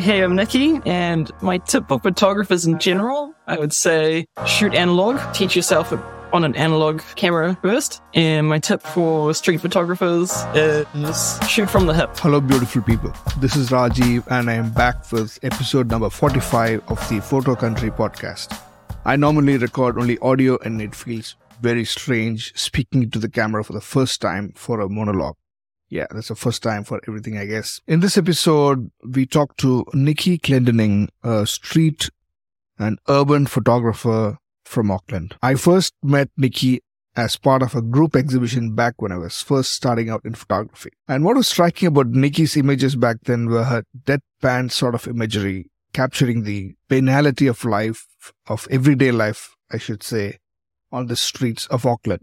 Hey, I'm Nikki, and my tip for photographers in general, I would say shoot analog, teach yourself on an analog camera first. And my tip for street photographers is shoot from the hip. Hello, beautiful people. This is Rajeev, and I am back with episode number 45 of the Photo Country podcast. I normally record only audio, and it feels very strange speaking to the camera for the first time for a monologue. Yeah, that's the first time for everything, I guess. In this episode, we talk to Nikki Clendinning, a street and urban photographer from Auckland. I first met Nikki as part of a group exhibition back when I was first starting out in photography. And what was striking about Nikki's images back then were her deadpan sort of imagery, capturing the banality of life, of everyday life, I should say, on the streets of Auckland.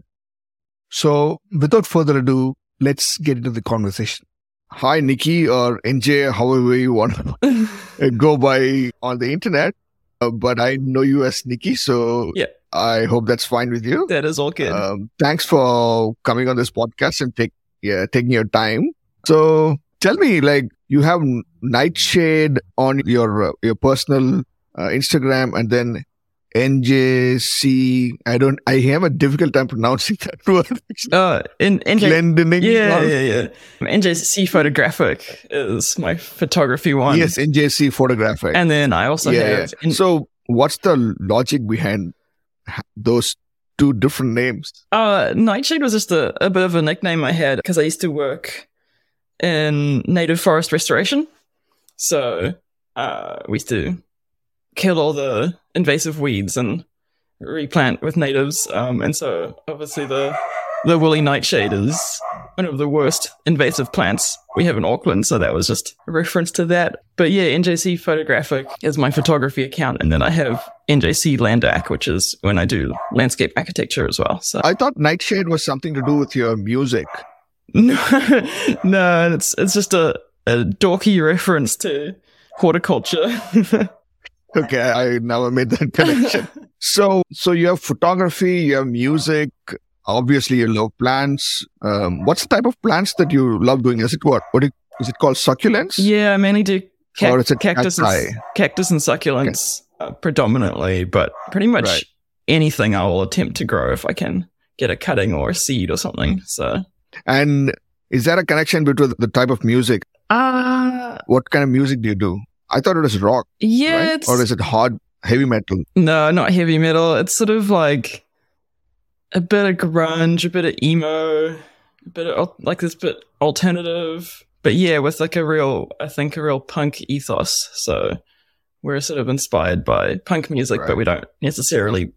So, without further ado, let's get into the conversation. Hi, Nikki, or NJ, however you want to go by on the internet. Uh, but I know you as Nikki, so Yeah. I hope that's fine with you. That is all good. Um, thanks for coming on this podcast and take yeah taking your time. So tell me, like you have Nightshade on your uh, your personal uh, Instagram, and then NJC. I don't. I have a difficult time pronouncing that word. uh, in, NJ, Clendinning. yeah, yeah, yeah. NJC Photographic is my photography one. Yes, NJC photographic. And then I also yeah, have. yeah. So what's the logic behind those two different names? Uh, Nightshade was just a, a bit of a nickname I had because I used to work in native forest restoration. So uh, we used to kill all the invasive weeds and replant with natives. Um, and so obviously the the woolly nightshade is one of the worst invasive plants we have in Auckland. So that was just a reference to that. But yeah, NJC Photographic is my photography account, and then I have NJC Landac, which is when I do landscape architecture as well. So I thought Nightshade was something to do with your music. no, no, it's it's just a, a dorky reference to horticulture. Okay, I never made that connection. so, so you have photography, you have music. Obviously, you love plants. Um, what's the type of plants that you love doing? Is it what? What it- is it called? Succulents? yeah, I mainly do cac- Or is it cactus, and, cactus and succulents uh, predominantly, but pretty much Right. anything I will attempt to grow if I can get a cutting or a seed or something. So, And is there a connection between the type of music? uh, What kind of music do you do? I thought it was rock, yeah, right? Or is it hard, heavy metal? No, not heavy metal. It's sort of like a bit of grunge, a bit of emo, a bit of like this bit alternative. But yeah, with like a real, I think a real punk ethos. So we're sort of inspired by punk music, Right. but we don't necessarily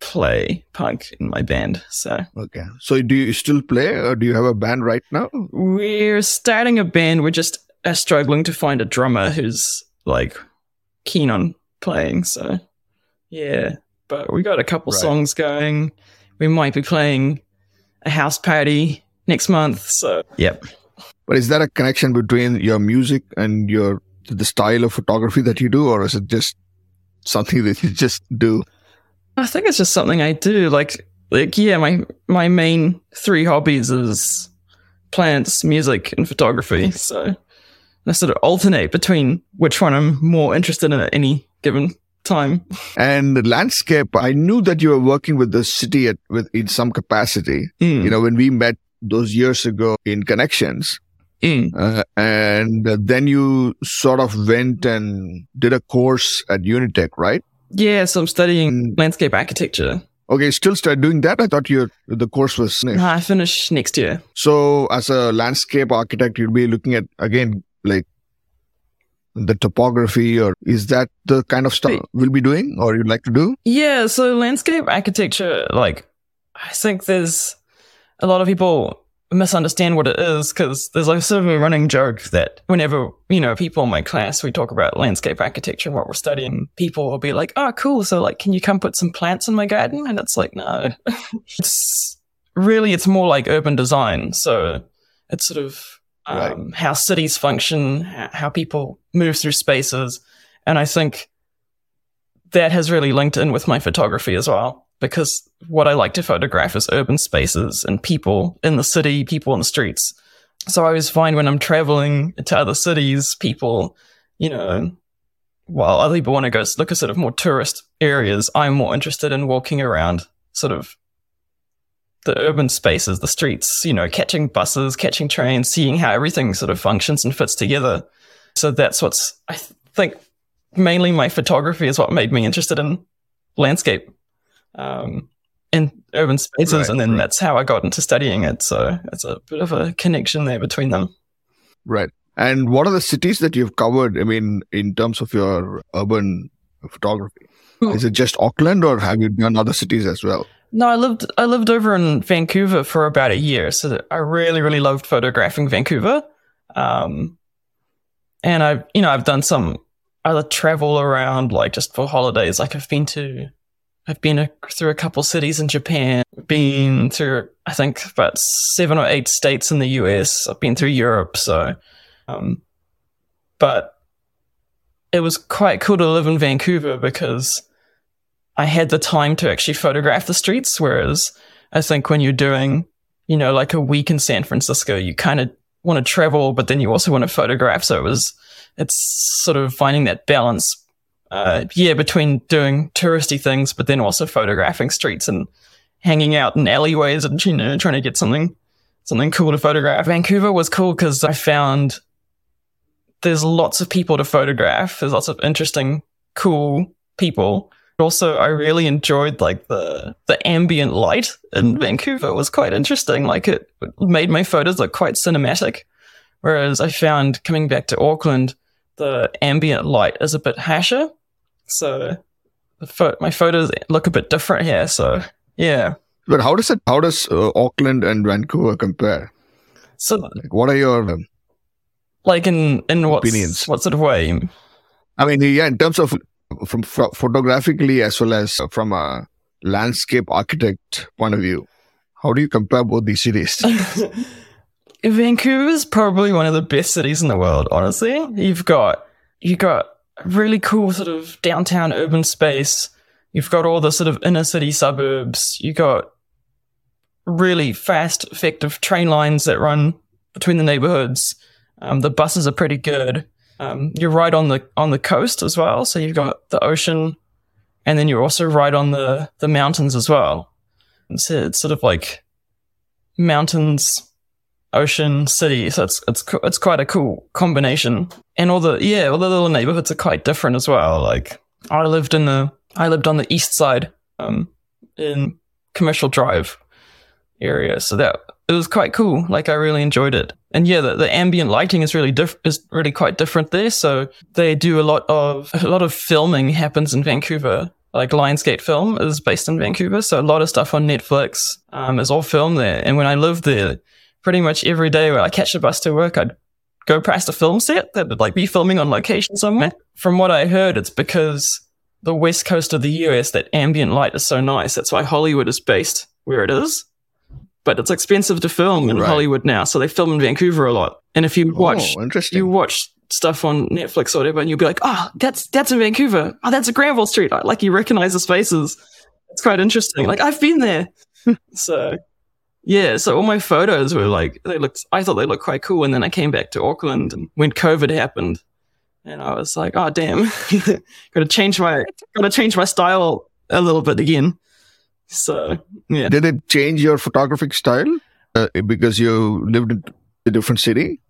play punk in my band. So Okay. So do you still play or do you have a band right now? we're starting a band. We're just uh, struggling to find a drummer who's like keen on playing. So yeah, but we got a couple Right. songs going. We might be playing a house party next month. So yep. But is there a connection between your music and your the style of photography that you do, or is it just something that you just do? I think it's just something I do. Like like yeah, my my main three hobbies is plants, music, and photography. So I sort of alternate between which one I'm more interested in at any given time. And the landscape, I knew that you were working with the city at, with in some capacity. Mm, You know, when we met those years ago in connections, mm. uh, and then you sort of went and did a course at Unitec, right? Yeah, so I'm studying landscape architecture. Okay, still start doing that. I thought your the course was I finish next year. so. As a landscape architect, you'll be looking at again like the topography, or is that the kind of stuff we'll be doing, or you'd like to do? Yeah, so landscape architecture, like, I think there's a lot of people misunderstand what it is because there's like sort of a running joke that whenever, you know, people in my class, we talk about landscape architecture and what we're studying, people will be like, oh, cool. So, like, can you come put some plants in my garden? And it's like, no. it's really, it's more like urban design. So it's sort of Right. um, how cities function, how people move through spaces. And I think that has really linked in with my photography as well. Because what I like to photograph is urban spaces and people in the city, people in the streets. So I always find when I'm traveling to other cities, people you know, while other people want to go look at sort of more tourist areas, I'm more interested in walking around sort of the urban spaces, the streets, you know, catching buses, catching trains, seeing how everything sort of functions and fits together. So that's what's, I th- think, mainly my photography is what made me interested in landscape um, in urban spaces. Right, and then right. that's how I got into studying it. So it's a bit of a connection there between them. Right. And what are the cities that you've covered? I mean, in terms of your urban photography, is it just Auckland or have you done other cities as well? No, I lived I lived over in Vancouver for about a year, so I really really loved photographing Vancouver. Um, and I've you know I've done some other travel around like just for holidays. Like I've been to I've been a, through a couple cities in Japan, been through I think about seven or eight states in the US. I've been through Europe, so um, but it was quite cool to live in Vancouver because I had the time to actually photograph the streets. Whereas I think when you're doing, you know, like a week in San Francisco, you kind of want to travel, but then you also want to photograph. So it was, it's sort of finding that balance, uh, yeah, between doing touristy things, but then also photographing streets and hanging out in alleyways and, you know, trying to get something, something cool to photograph. Vancouver was cool because I found there's lots of people to photograph. There's lots of interesting, cool people also I really enjoyed like the the ambient light in Vancouver it was quite interesting. Like it made my photos look quite cinematic. Whereas I found coming back to Auckland, the ambient light is a bit harsher. So fo- my photos look a bit different here. So yeah. But how does it? How does uh, Auckland and Vancouver compare? So, like, what are your um, like in in what opinions? What sort of way? I mean, yeah, in terms of from photographically as well as from a landscape architect point of view how do you compare both these cities vancouver is probably one of the best cities in the world honestly. You've got you've got really cool sort of downtown urban space. You've got all the sort of inner city suburbs. You've got really fast effective train lines that run between the neighborhoods. Um, the buses are pretty good um, you're right on the on the coast as well, so you've got the ocean, and then you're also right on the the mountains as well. It's, it's sort of like mountains, ocean, city. So it's it's it's quite a cool combination. And all the yeah, all the little neighborhoods are quite different as well. Like I lived in the I lived on the east side, um, in Commercial Drive area, so that it was quite cool. Like I really enjoyed it and yeah, the, the ambient lighting is really diff- is really quite different there. So they do a lot of a lot of filming happens in Vancouver. Like Lionsgate Film is based in Vancouver, so a lot of stuff on Netflix um, is all filmed there. And when I lived there, pretty much every day when I catch a bus to work, I'd go past a film set that would like be filming on location somewhere. From what I heard, it's because the west coast of the US that ambient light is so nice. That's why Hollywood is based where it is but it's expensive to film in right. Hollywood now. So they film in Vancouver a lot. And if you oh, watch, oh, you watch stuff on Netflix or whatever, and you'll be like, oh, that's, that's in Vancouver. Oh, that's a Granville Street. Like you recognize the spaces. It's quite interesting. Like I've been there. so yeah. So all my photos were like, they looked, I thought they looked quite cool. And then I came back to Auckland and when COVID happened and I was like, oh, damn, got to change my, got to change my style a little bit again. So, yeah. Did it change your photographic style uh, because you lived in a different city?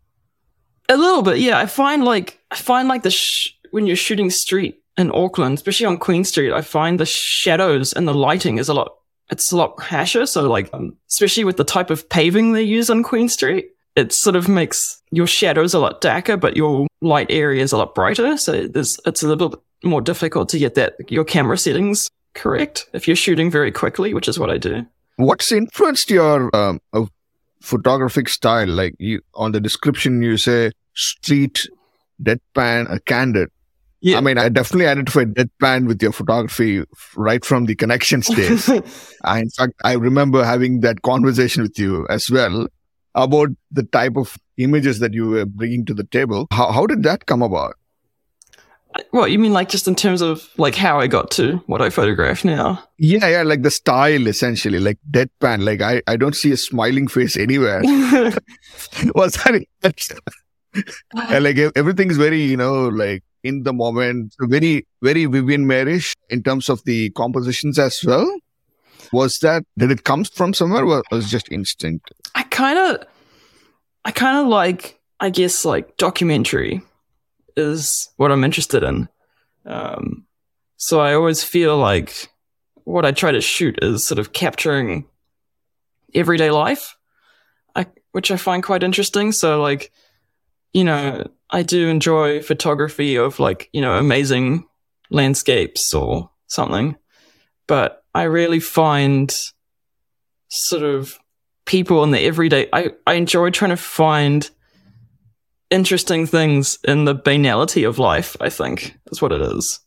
A little bit, yeah. I find like I find like the sh- when you're shooting street in Auckland, especially on Queen Street, I find the shadows and the lighting is a lot. It's a lot harsher. So like, um, especially with the type of paving they use on Queen Street, it sort of makes your shadows a lot darker, but your light area is a lot brighter. So there's it's a little bit more difficult to get that your camera settings correct if you're shooting very quickly, which is what I do. What's influenced your um, photographic style? Like you on the description, you say street, deadpan, a candid. Yeah. I mean, I definitely identified deadpan with your photography right from the connection stage. I, in fact, I remember having that conversation with you as well about the type of images that you were bringing to the table. How, how did that come about? What you mean, like just in terms of like how I got to what I photograph now? Yeah, yeah, like the style essentially, like deadpan. Like I, I don't see a smiling face anywhere. Was that and like ev- everything is very, you know, like in the moment, very, very Vivian Maierish in terms of the compositions as well. Was that did it come from somewhere or was it just instinct? I kind of, I kind of like, I guess, like documentary is what I'm interested in. Um, so I always feel like what I try to shoot is sort of capturing everyday life, I, which I find quite interesting. So like, you know, I do enjoy photography of like, you know, amazing landscapes or something, but I rarely find sort of people in the everyday. I, I enjoy trying to find interesting things in the banality of life, I think is what it is.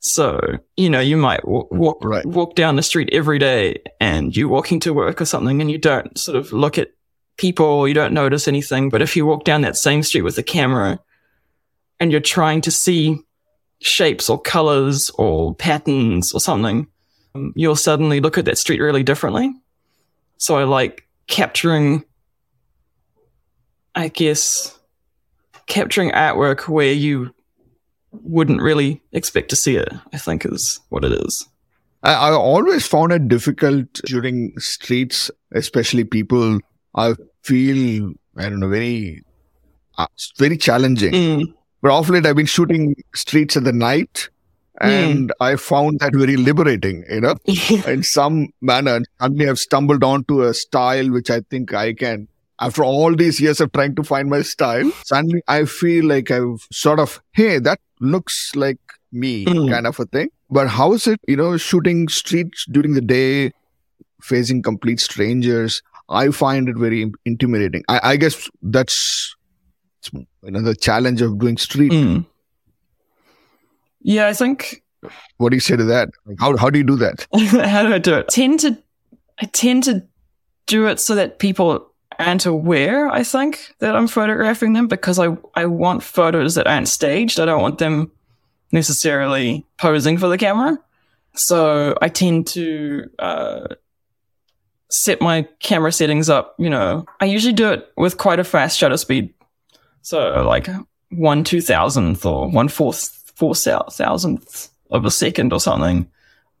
So, you know, you might w- walk, Right. walk down the street every day and you're walking to work or something and you don't sort of look at people, you don't notice anything. But if you walk down that same street with a camera and you're trying to see shapes or colors or patterns or something, um, you'll suddenly look at that street really differently. So I like capturing, I guess, capturing artwork where you wouldn't really expect to see it, I think is what it is. I, I always found it difficult during streets, especially people. I feel I don't know very, uh, very challenging. Mm. But off late, I've been shooting streets at the night, and I found that very liberating. You know, in some manner, suddenly I've stumbled onto a style which I think I can. After all these years of trying to find my style, suddenly I feel like I've sort of, hey, that looks like me, Mm. kind of a thing. But how is it, you know, shooting streets during the day, facing complete strangers? I find it very intimidating. I, I guess that's you know the challenge of doing street. Mm. Yeah, I think What do you say to that? How how do you do that? how do I do it? tend to I tend to do it so that people aren't aware, I think, that I'm photographing them because I, I want photos that aren't staged. I don't want them necessarily posing for the camera. So I tend to uh, set my camera settings up, you know, I usually do it with quite a fast shutter speed. So like one two thousandth or one fourth four thou- thousandth of a second or something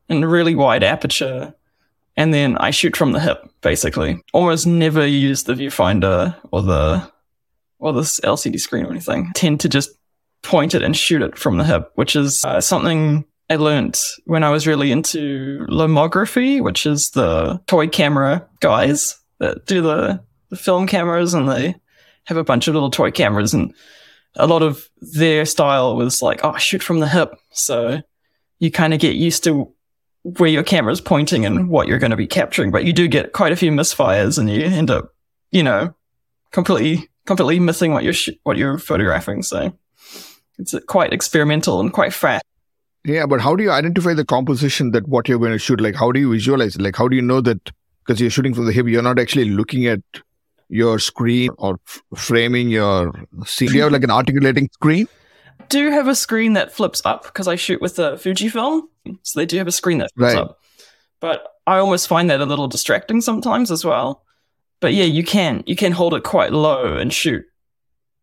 in a really wide aperture. And then I shoot from the hip, basically. Almost never use the viewfinder or the or this LCD screen or anything. Tend to just point it and shoot it from the hip, which is uh, something I learnt when I was really into lomography, which is the toy camera guys that do the, the film cameras and they have a bunch of little toy cameras and a lot of their style was like, oh, shoot from the hip. So you kind of get used to where your camera's pointing and what you're going to be capturing, but you do get quite a few misfires and you end up, you know, completely, completely missing what you're, sh- what you're photographing. So it's quite experimental and quite fast. Yeah, but how do you identify the composition that what you're going to shoot? Like, how do you visualize it? Like, how do you know that because you're shooting from the hip, you're not actually looking at your screen or f- framing your scene? Do you have like an articulating screen? Do have a screen that flips up because I shoot with a Fujifilm. So they do have a screen that flips Right. up. But I almost find that a little distracting sometimes as well. But yeah, you can you can hold it quite low and shoot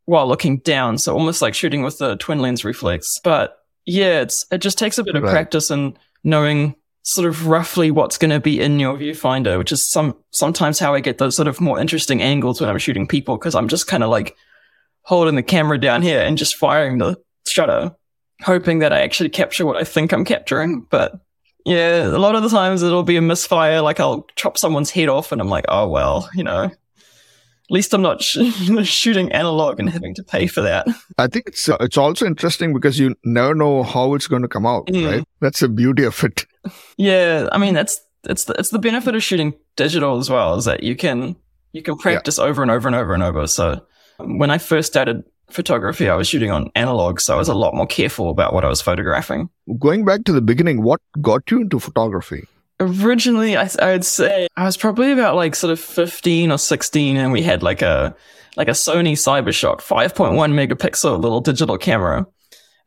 while looking down. So almost like shooting with the twin lens reflex. But yeah, it's it just takes a bit of Right. practice and knowing sort of roughly what's going to be in your viewfinder, which is some sometimes how I get those sort of more interesting angles when I'm shooting people because I'm just kind of like holding the camera down here and just firing the shutter, hoping that I actually capture what I think I'm capturing. But yeah, a lot of the times it'll be a misfire. Like I'll chop someone's head off, and I'm like, oh well, you know. At least I'm not sh- shooting analog and having to pay for that. I think it's uh, it's also interesting because you never know how it's going to come out, Mm. right? That's the beauty of it. Yeah, I mean that's it's the, it's the benefit of shooting digital as well is that you can you can practice over and over and over and over. So um, when I first started photography, I was shooting on analog, so I was a lot more careful about what I was photographing. Going back to the beginning, what got you into photography? originally I, I would say i was probably about like sort of 15 or 16 and we had like a like a sony Cyber-shot 5.1 megapixel little digital camera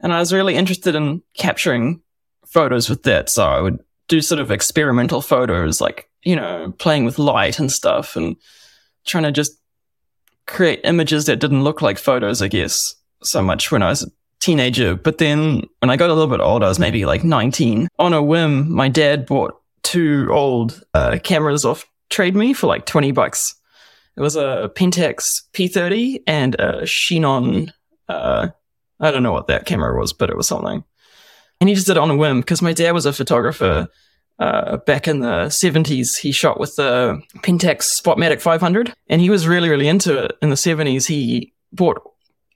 and i was really interested in capturing photos with that so i would do sort of experimental photos like you know playing with light and stuff and trying to just create images that didn't look like photos, I guess, so much when I was a teenager. But then when I got a little bit older, I was maybe like 19. On a whim, my dad bought two old uh, cameras off Trade Me for like 20 bucks. It was a Pentax P30 and a Xenon. Uh, I don't know what that camera was, but it was something. And he just did it on a whim because my dad was a photographer uh, back in the 70s. He shot with the Pentax Spotmatic 500 and he was really, really into it. In the 70s, he bought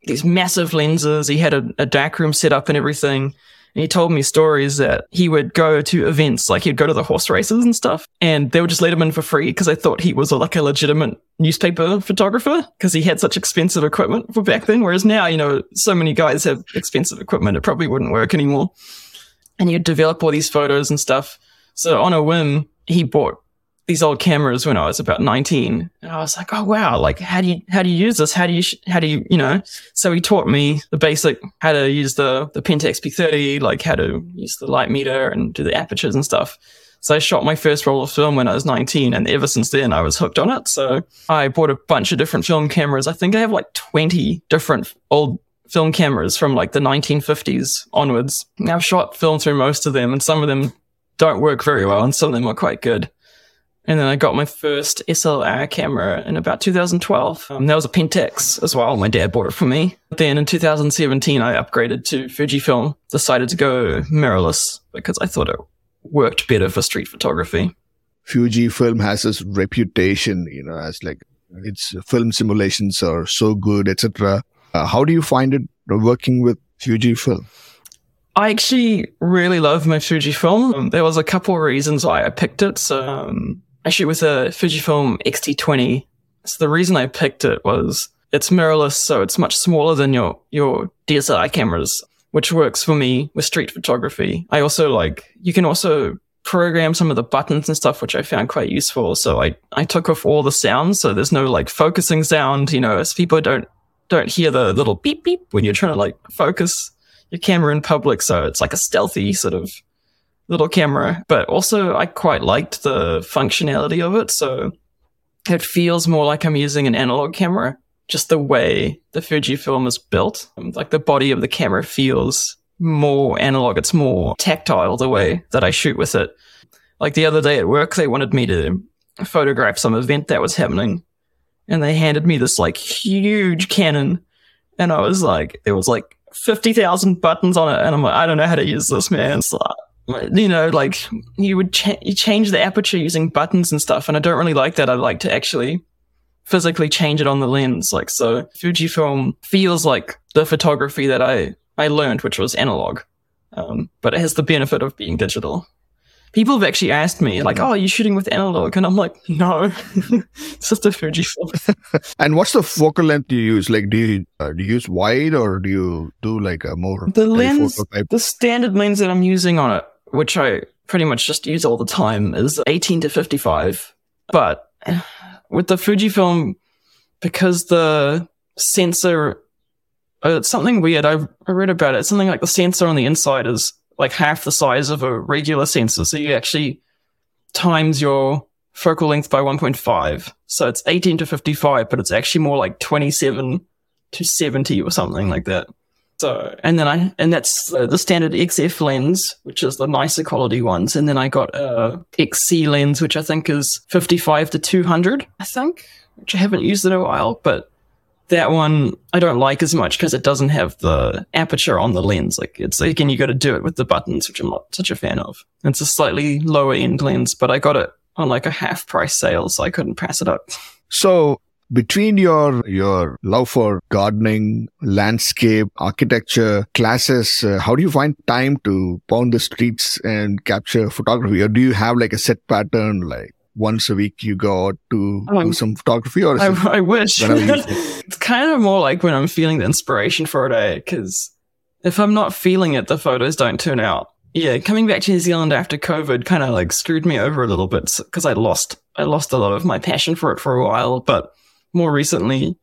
these massive lenses. He had a, a darkroom set up and everything. And he told me stories that he would go to events, like he'd go to the horse races and stuff, and they would just let him in for free because they thought he was a, like a legitimate newspaper photographer because he had such expensive equipment for back then. Whereas now, you know, so many guys have expensive equipment, it probably wouldn't work anymore. And he'd develop all these photos and stuff. So on a whim, he bought these old cameras when I was about 19. And I was like, oh wow, like how do you how do you use this? How do you how do you, you know? So he taught me the basic how to use the the Pentax P30, like how to use the light meter and do the apertures and stuff. So I shot my first roll of film when I was 19 and ever since then I was hooked on it. So I bought a bunch of different film cameras. I think I have like 20 different old film cameras from like the 1950s onwards. I've shot film through most of them and some of them don't work very well and some of them are quite good. And then I got my first SLR camera in about 2012. Um, that was a Pentax as well. My dad bought it for me. Then in 2017, I upgraded to Fujifilm, decided to go mirrorless because I thought it worked better for street photography. Fujifilm has this reputation, you know, as like its film simulations are so good, etc. Uh, how do you find it working with Fujifilm? I actually really love my Fujifilm. Um, there was a couple of reasons why I picked it. So um, shoot with a Fujifilm X-T20. So the reason I picked it was it's mirrorless, so it's much smaller than your your DSLR cameras, which works for me with street photography. I also like you can also program some of the buttons and stuff, which I found quite useful. So I I took off all the sounds, so there's no like focusing sound. You know, as people don't don't hear the little beep beep when you're trying to like focus your camera in public. So it's like a stealthy sort of little camera, but also I quite liked the functionality of it. So it feels more like I'm using an analog camera, just the way the Fujifilm is built. Like the body of the camera feels more analog. It's more tactile the way that I shoot with it. Like the other day at work, they wanted me to photograph some event that was happening and they handed me this like huge Canon. And I was like, it was like 50,000 buttons on it. And I'm like, I don't know how to use this, man. Like, you know, like you would you change the aperture using buttons and stuff. And I don't really like that. I like to actually physically change it on the lens. Like, so Fujifilm feels like the photography that I, I learned, which was analog. Um, but it has the benefit of being digital. People have actually asked me, like, oh, are you shooting with analog? And I'm like, no, it's just a Fujifilm. and what's the focal length do you use? Like, do you, uh, do you use wide or do you do like a more the lens? The standard lens that I'm using on it which I pretty much just use all the time, is 18 to 55. But with the Fujifilm, because the sensor, uh, it's something weird. I, read about it. It's something like the sensor on the inside is like half the size of a regular sensor. So you actually times your focal length by 1.5. So it's 18 to 55, but it's actually more like 27 to 70 or something like that. So, and then I, and that's the standard XF lens, which is the nicer quality ones. And then I got a XC lens, which I think is 55 to 200, I think, which I haven't used in a while, but that one I don't like as much because it doesn't have the aperture on the lens. Like it's again, you got to do it with the buttons, which I'm not such a fan of. It's a slightly lower end lens, but I got it on like a half price sale, so I couldn't pass it up. So between your your love for gardening landscape architecture classes uh, how do you find time to pound the streets and capture photography or do you have like a set pattern like once a week you go out to um, do some photography or I, I wish it's kind of more like when i'm feeling the inspiration for a day because if i'm not feeling it the photos don't turn out yeah coming back to new zealand after covid kind of like screwed me over a little bit because i lost i lost a lot of my passion for it for a while but more recently,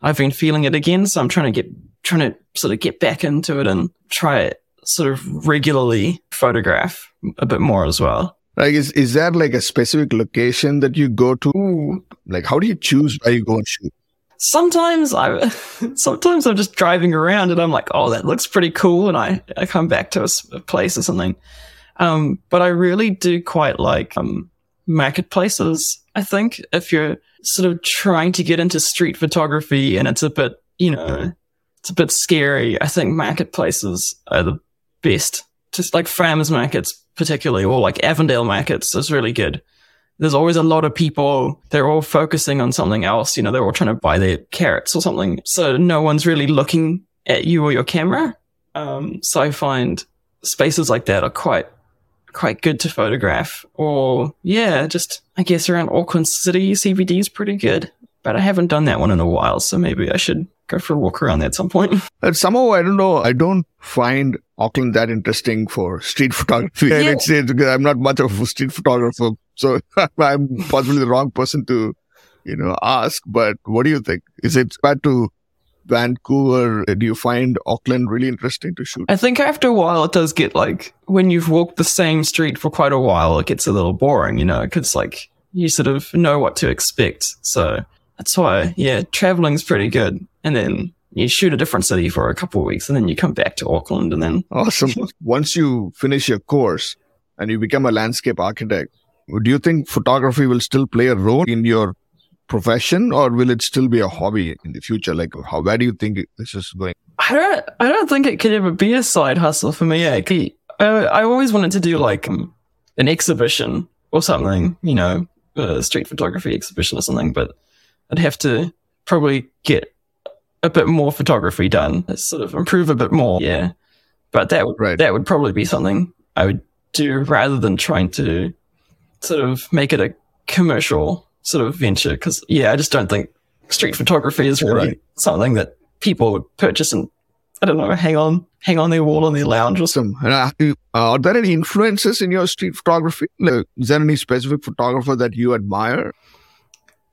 I've been feeling it again. So I'm trying to get, trying to sort of get back into it and try it sort of regularly photograph a bit more as well. Like, is, is that like a specific location that you go to? Like, how do you choose where you go and shoot? sometimes I, sometimes I'm just driving around and I'm like, oh, that looks pretty cool, and I I come back to a, a place or something. Um, but I really do quite like um marketplaces. I think if you're sort of trying to get into street photography and it's a bit, you know, it's a bit scary. I think marketplaces are the best. Just like farmers markets, particularly, or like Avondale markets is really good there's always a lot of people, they're all focusing on something else. You know, they're all trying to buy their carrots or something. So no one's really looking at you or your camera. Um, so I find spaces like that are quite, quite good to photograph. Or yeah, just, I guess around Auckland City, CBD is pretty good. But I haven't done that one in a while. So maybe I should go for a walk around there at some point. And somehow, I don't know, I don't find Auckland that interesting for street photography. Yeah. it's, it's, I'm not much of a street photographer, so I'm possibly the wrong person to, you know, ask. But what do you think? Is it bad to Vancouver? Do you find Auckland really interesting to shoot? I think after a while, it does get like when you've walked the same street for quite a while, it gets a little boring, you know, because like you sort of know what to expect. So that's why, yeah, traveling's pretty good. And then you shoot a different city for a couple of weeks and then you come back to Auckland and then. Awesome. Once you finish your course and you become a landscape architect, do you think photography will still play a role in your profession or will it still be a hobby in the future? Like, how, where do you think this is going? I don't, I don't think it could ever be a side hustle for me. I, I always wanted to do like um, an exhibition or something, you know, a street photography exhibition or something, but I'd have to probably get a bit more photography done, sort of improve a bit more. Yeah. But that would, right. that would probably be something I would do rather than trying to sort of make it a commercial sort of venture. Cause yeah, I just don't think street photography is really right. something that people would purchase and I don't know, hang on, hang on their wall in their lounge or something. Uh, are there any influences in your street photography? Like, is there any specific photographer that you admire?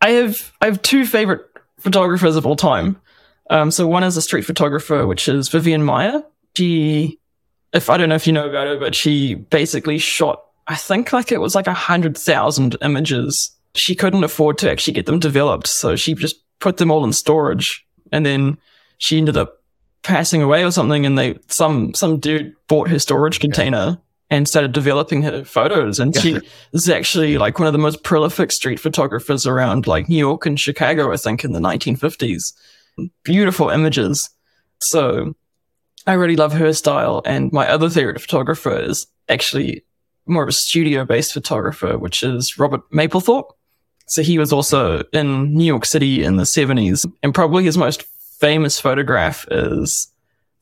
I have I have two favorite photographers of all time. Um, so one is a street photographer, which is Vivian Maier. She, if I don't know if you know about her, but she basically shot, I think like it was like a hundred thousand images. She couldn't afford to actually get them developed, so she just put them all in storage, and then she ended up passing away or something, and they some some dude bought her storage container. And started developing her photos. And she is actually like one of the most prolific street photographers around like New York and Chicago, I think, in the 1950s. Beautiful images. So I really love her style. And my other favorite photographer is actually more of a studio based photographer, which is Robert Mapplethorpe. So he was also in New York City in the 70s. And probably his most famous photograph is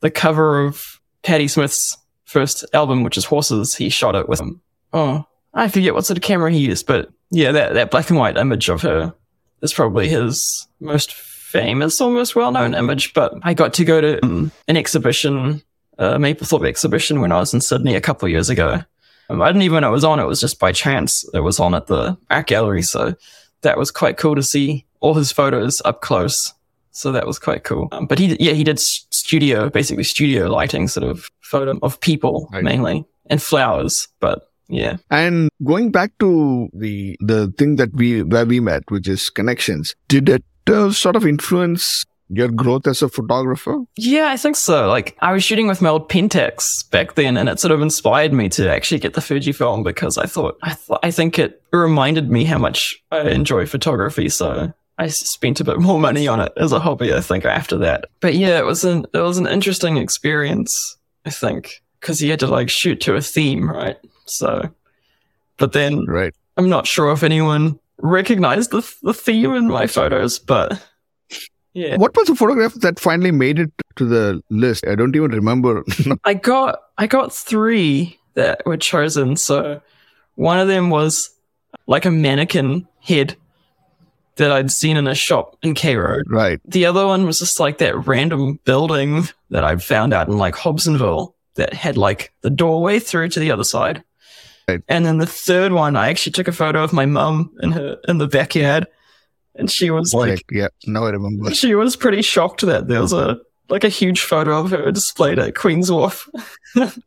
the cover of Patti Smith's first album, which is Horses, he shot it with him. Oh, I forget what sort of camera he used, but yeah, that, that black and white image of her is probably his most famous or most well known image. But I got to go to um, an exhibition, a Mapplethorpe exhibition when I was in Sydney a couple of years ago. Um, I didn't even know it was on. It was just by chance it was on at the art gallery. So that was quite cool to see all his photos up close. So that was quite cool. Um, but he, yeah, he did studio, basically studio lighting sort of photo of people right. mainly and flowers. But yeah. And going back to the, the thing that we, where we met, which is connections, did it uh, sort of influence your growth as a photographer? Yeah, I think so. Like I was shooting with my old Pentax back then and it sort of inspired me to actually get the Fuji film because I thought, I, th- I think it reminded me how much I enjoy photography. So I spent a bit more money on it as a hobby, I think, after that. But yeah, it was an it was an interesting experience, I think, because he had to like shoot to a theme, right? So, but then, right, I'm not sure if anyone recognized the the theme in my photos, but yeah. What was the photograph that finally made it to the list? I don't even remember. I got I got three that were chosen. So one of them was like a mannequin head that I'd seen in a shop in Cairo. Right. The other one was just like that random building that I found out in like Hobsonville that had like the doorway through to the other side. Right. And then the third one, I actually took a photo of my mum in her in the backyard, and she was like, "Yeah, no, I remember." She was pretty shocked that there was a like a huge photo of her displayed at Queen's Wharf. it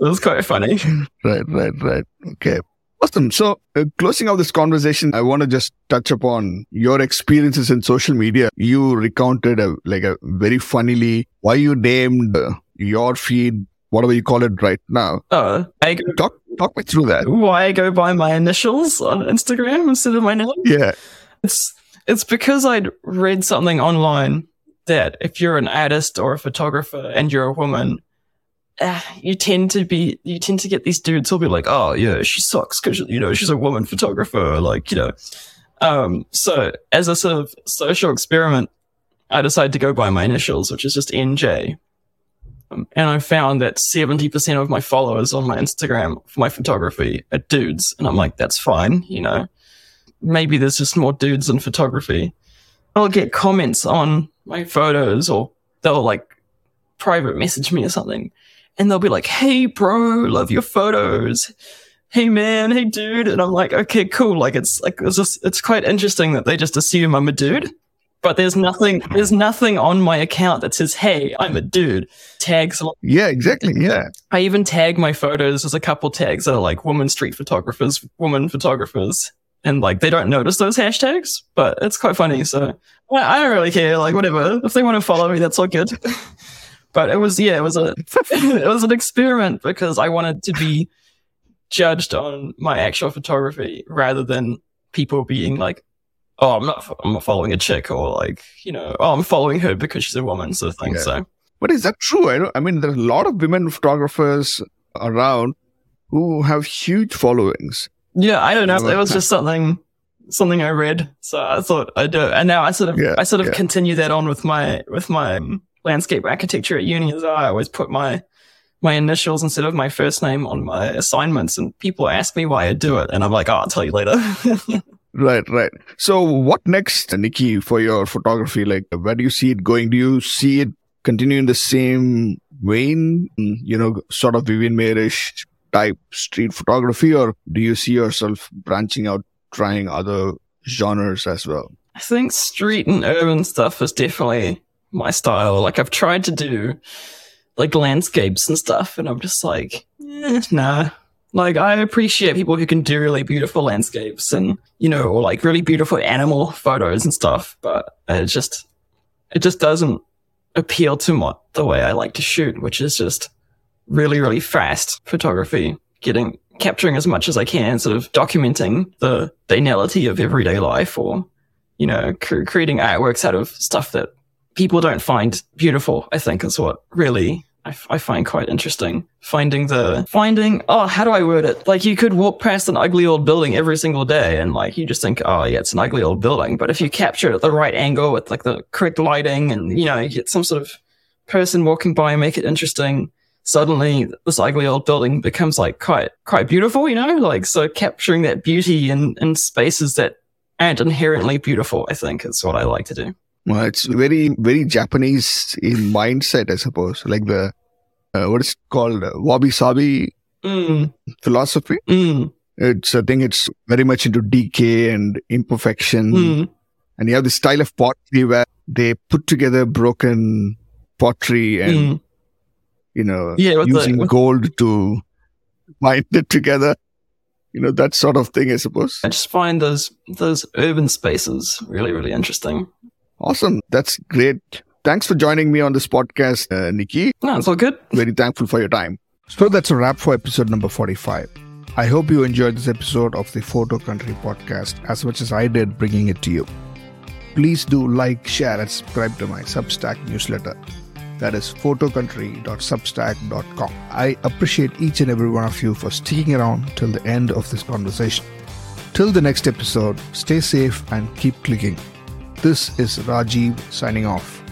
was quite funny. Right, right, right. Okay. Awesome. So, uh, closing out this conversation, I want to just touch upon your experiences in social media. You recounted a, like a very funnily why you named uh, your feed whatever you call it right now. Uh, I go, Talk talk me through that. why I go by my initials on Instagram instead of my name? Yeah. It's it's because I'd read something online that if you're an artist or a photographer and you're a woman, uh, you tend to be you tend to get these dudes who'll be like, oh yeah, she sucks because you know she's a woman photographer, like you know. Um, so as a sort of social experiment, I decided to go by my initials, which is just NJ. Um, and I found that 70% of my followers on my Instagram for my photography are dudes. And I'm like, that's fine, you know. Maybe there's just more dudes in photography. I'll get comments on my photos or they'll like private message me or something. And they'll be like, hey, bro, love your photos. Hey, man, hey, dude. And I'm like, okay, cool. Like, it's like, it's just, it's quite interesting that they just assume I'm a dude. But there's nothing, there's nothing on my account that says, hey, I'm a dude. Tags Yeah, exactly. Yeah. I even tag my photos. There's a couple tags that are like woman street photographers, woman photographers. And like they don't notice those hashtags, but it's quite funny. So I don't really care. Like whatever. If they want to follow me, that's all good. but it was, yeah, it was a, it was an experiment because I wanted to be judged on my actual photography rather than people being like, oh, I'm not, I'm not following a chick or like, you know, oh, I'm following her because she's a woman sort of thing. Yeah. So But is that true? I I mean, there's a lot of women photographers around who have huge followings. Yeah, I don't know. It was just something something I read, so I thought I'd do. And now I sort of Yeah, I sort of yeah. continue that on with my with my um, landscape architecture at uni as. I always put my my initials instead of my first name on my assignments, and people ask me why I do it, and I'm like, oh, I'll tell you later. Right, right. So, what next, Nikki, for your photography? Like, where do you see it going? Do you see it continuing the same vein, you know, sort of Vivian Maierish type street photography, or do you see yourself branching out, trying other genres as well? I think street and urban stuff is definitely my style. Like I've tried to do like landscapes and stuff, and I'm just like, eh, nah. Like I appreciate people who can do really beautiful landscapes and you know, or like really beautiful animal photos and stuff, but it just it just doesn't appeal to my, the way I like to shoot, which is just really, really fast photography, getting capturing as much as I can, sort of documenting the banality of everyday life or you know, cr- creating artworks out of stuff that people don't find beautiful, I think is what really I find quite interesting. Finding the, finding, oh, how do I word it? Like you could walk past an ugly old building every single day and like you just think, oh yeah, it's an ugly old building. But if you capture it at the right angle with like the correct lighting and, you know, you get some sort of person walking by and make it interesting, suddenly this ugly old building becomes like quite, quite beautiful, you know? Like, so capturing that beauty in, in spaces that aren't inherently beautiful, I think is what I like to do. Well, it's very, very Japanese in mindset, I suppose. Like the, uh, what is it called? Uh, Wabi Sabi Mm, philosophy. mm, It's, I think it's very much into decay and imperfection. mm. And you have this style of pottery where they put together broken pottery and, Mm. you know, Yeah, with the- using gold to bind it together. You know, that sort of thing, I suppose. I just find those those urban spaces really, really interesting. Awesome. That's great. Thanks for joining me on this podcast, uh, Nikki. No, it's all good. Very thankful for your time. So that's a wrap for episode number 45. I hope you enjoyed this episode of the Photo Country podcast as much as I did bringing it to you. Please do like, share, and subscribe to my Substack newsletter. That is photocountry.substack.com. I appreciate each and every one of you for sticking around till the end of this conversation. Till the next episode, stay safe and keep clicking. This is Rajeev signing off.